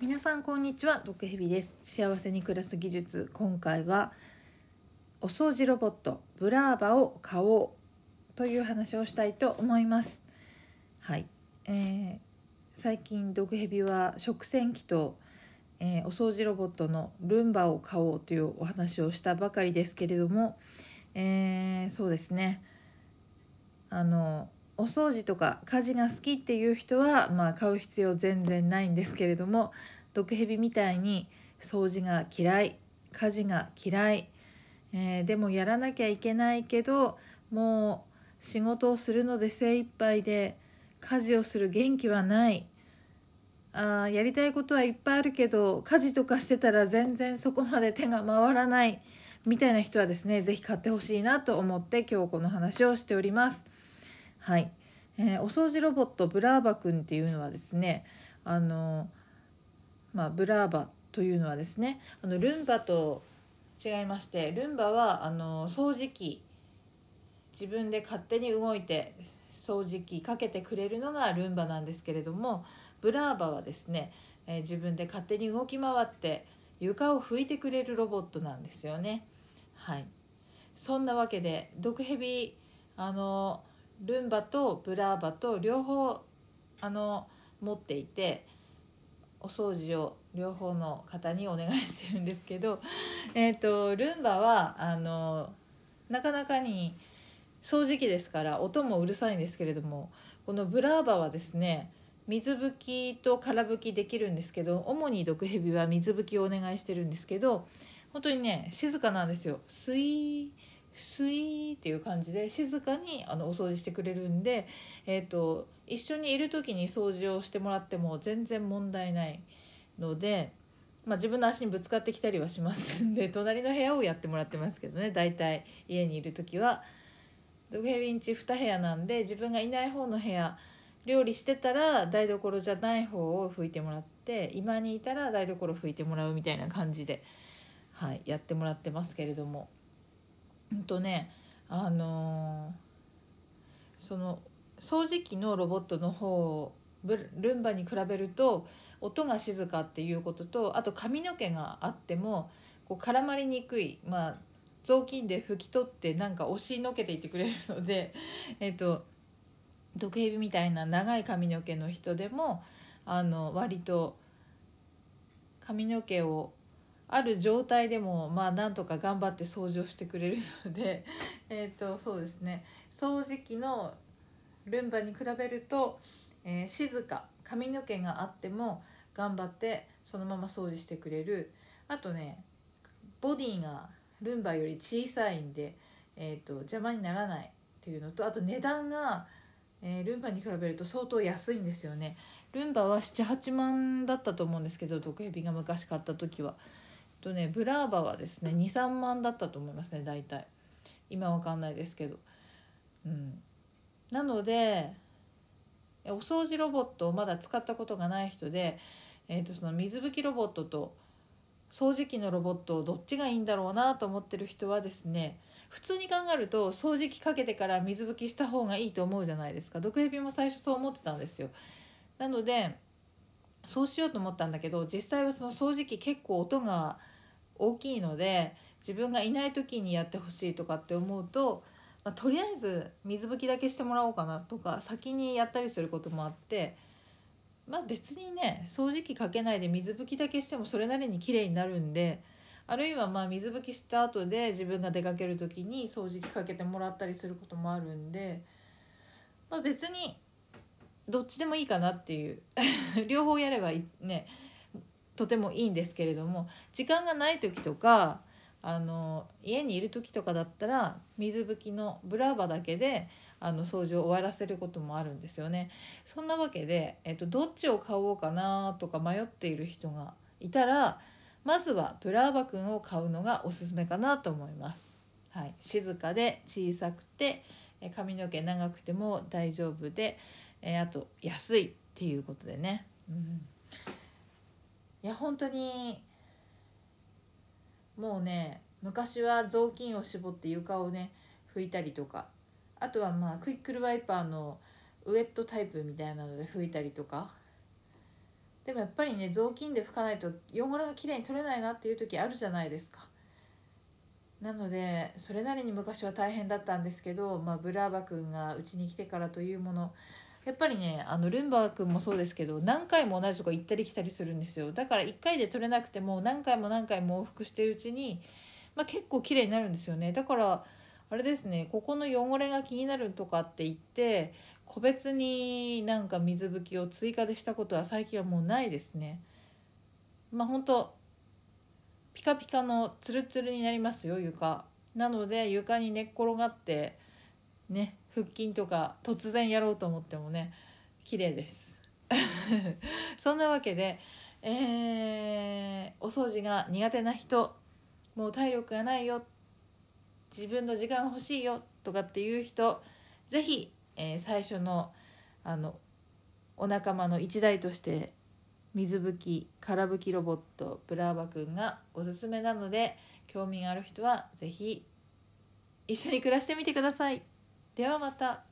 皆さんこんにちは。毒蛇です。幸せに暮らす技術。今回はお掃除ロボットブラーバを買おうという話をしたいと思います。はい、えー、最近毒蛇は食洗機と、えー、お掃除ロボットのルンバを買おうというお話をしたばかりですけれども、えー、そうですね。あのお掃除とか家事が好きっていう人は、まあ、買う必要全然ないんですけれども毒蛇みたいに掃除が嫌い家事が嫌い、えー、でもやらなきゃいけないけどもう仕事をするので精一杯で家事をする元気はないあやりたいことはいっぱいあるけど家事とかしてたら全然そこまで手が回らないみたいな人はですね是非買ってほしいなと思って今日この話をしております。はい、えー、お掃除ロボットブラーバくんっていうのはですねあの、まあ、ブラーバというのはですねあのルンバと違いましてルンバはあの掃除機自分で勝手に動いて掃除機かけてくれるのがルンバなんですけれどもブラーバはですね、えー、自分で勝手に動き回って床を拭いてくれるロボットなんですよね。はいそんなわけで毒蛇あのルンバとブラーバと両方あの持っていてお掃除を両方の方にお願いしてるんですけど、えーと、ルンバはあのなかなかに掃除機ですから音もうるさいんですけれどもこのブラーバはですね水拭きと空拭きできるんですけど主に毒蛇は水拭きをお願いしてるんですけど本当にね静かなんですよ。スイースイーっていう感じで静かにあのお掃除してくれるんで、えーと、一緒にいる時に掃除をしてもらっても全然問題ないので、まあ、自分の足にぶつかってきたりはしますんで隣の部屋をやってもらってますけどね大体家にいる時は。ドグヘビンチ2部屋なんで自分がいない方の部屋料理してたら台所じゃない方を拭いてもらって今にいたら台所拭いてもらうみたいな感じで、はい、やってもらってますけれども。うんとねあのー、その掃除機のロボットの方ルンバに比べると音が静かっていうこととあと髪の毛があってもこう絡まりにくい、まあ、雑巾で拭き取ってなんか押しのけていってくれるので、えっと、毒蛇みたいな長い髪の毛の人でもあの割と髪の毛をある状態でもまあなんとか頑張って掃除をしてくれるので えっとそうですね。掃除機のルンバに比べると、えー、静か髪の毛があっても頑張ってそのまま掃除してくれる。あとねボディがルンバより小さいんで、えーと、邪魔にならないっていうのとあと値段が、えー、ルンバに比べると相当安いんですよね。ルンバは78万だったと思うんですけど毒蛇が昔買った時は。とねブラーバはですね23万だったと思いますね大体。今わかんないですけど。うん。なのでお掃除ロボットをまだ使ったことがない人で、えー、とその水拭きロボットと掃除機のロボットどっちがいいんだろうなと思ってる人はですね普通に考えると掃除機かけてから水拭きした方がいいと思うじゃないですか。毒蛇も最初そう思ってたんですよ。なのでそうしようと思ったんだけど実際はその掃除機結構音が大きいので自分がいない時にやってほしいとかって思うと、まあ、とりあえず水拭きだけしてもらおうかなとか先にやったりすることもあってまあ別にね掃除機かけないで水拭きだけしてもそれなりに綺麗になるんであるいはまあ水拭きした後で自分が出かける時に掃除機かけてもらったりすることもあるんで、まあ、別にどっちでもいいかなっていう 両方やればねとてもいいんですけれども時間がない時とかあの家にいる時とかだったら水拭きのブラーバだけであの掃除を終わらせることもあるんですよね。そんなわけで、えっと、どっちを買おうかなとか迷っている人がいたらまずはブラーバくんを買うのがおすすめかなと思います。はい、静かで小さくて髪の毛長くても大丈夫でえあと安いっていうことでね。うん。いや本当にもうね昔は雑巾を絞って床をね拭いたりとか。あとはまあクイックルワイパーのウエットタイプみたいなので拭いたりとか。でもやっぱりね雑巾で拭かないと汚れがきれいに取れないなっていう時あるじゃないですか。なのでそれなりに昔は大変だったんですけど、まあ、ブラーバ君がうちに来てからというものやっぱりねあのルンバ君もそうですけど何回も同じとこ行ったり来たりするんですよ。だから1回で取れなくても何回も何回も往復してるうちに、まあ、結構綺麗になるんですよね。だからあれですねここの汚れが気になるとかって言って個別になんか水拭きを追加でしたことは最近はもうないですね。まあ本当ピカピカのツルツルになりますよ床。なので床に寝っ転がってね腹筋とか突然やろうと思ってもね綺麗です そんなわけで、えー、お掃除が苦手な人もう体力がないよ自分の時間欲しいよとかっていう人是非えー、最初のあのお仲間の一台として水拭き空拭きロボットブラーバくんがおすすめなので興味がある人は是非一緒に暮らしてみてください。ではまた。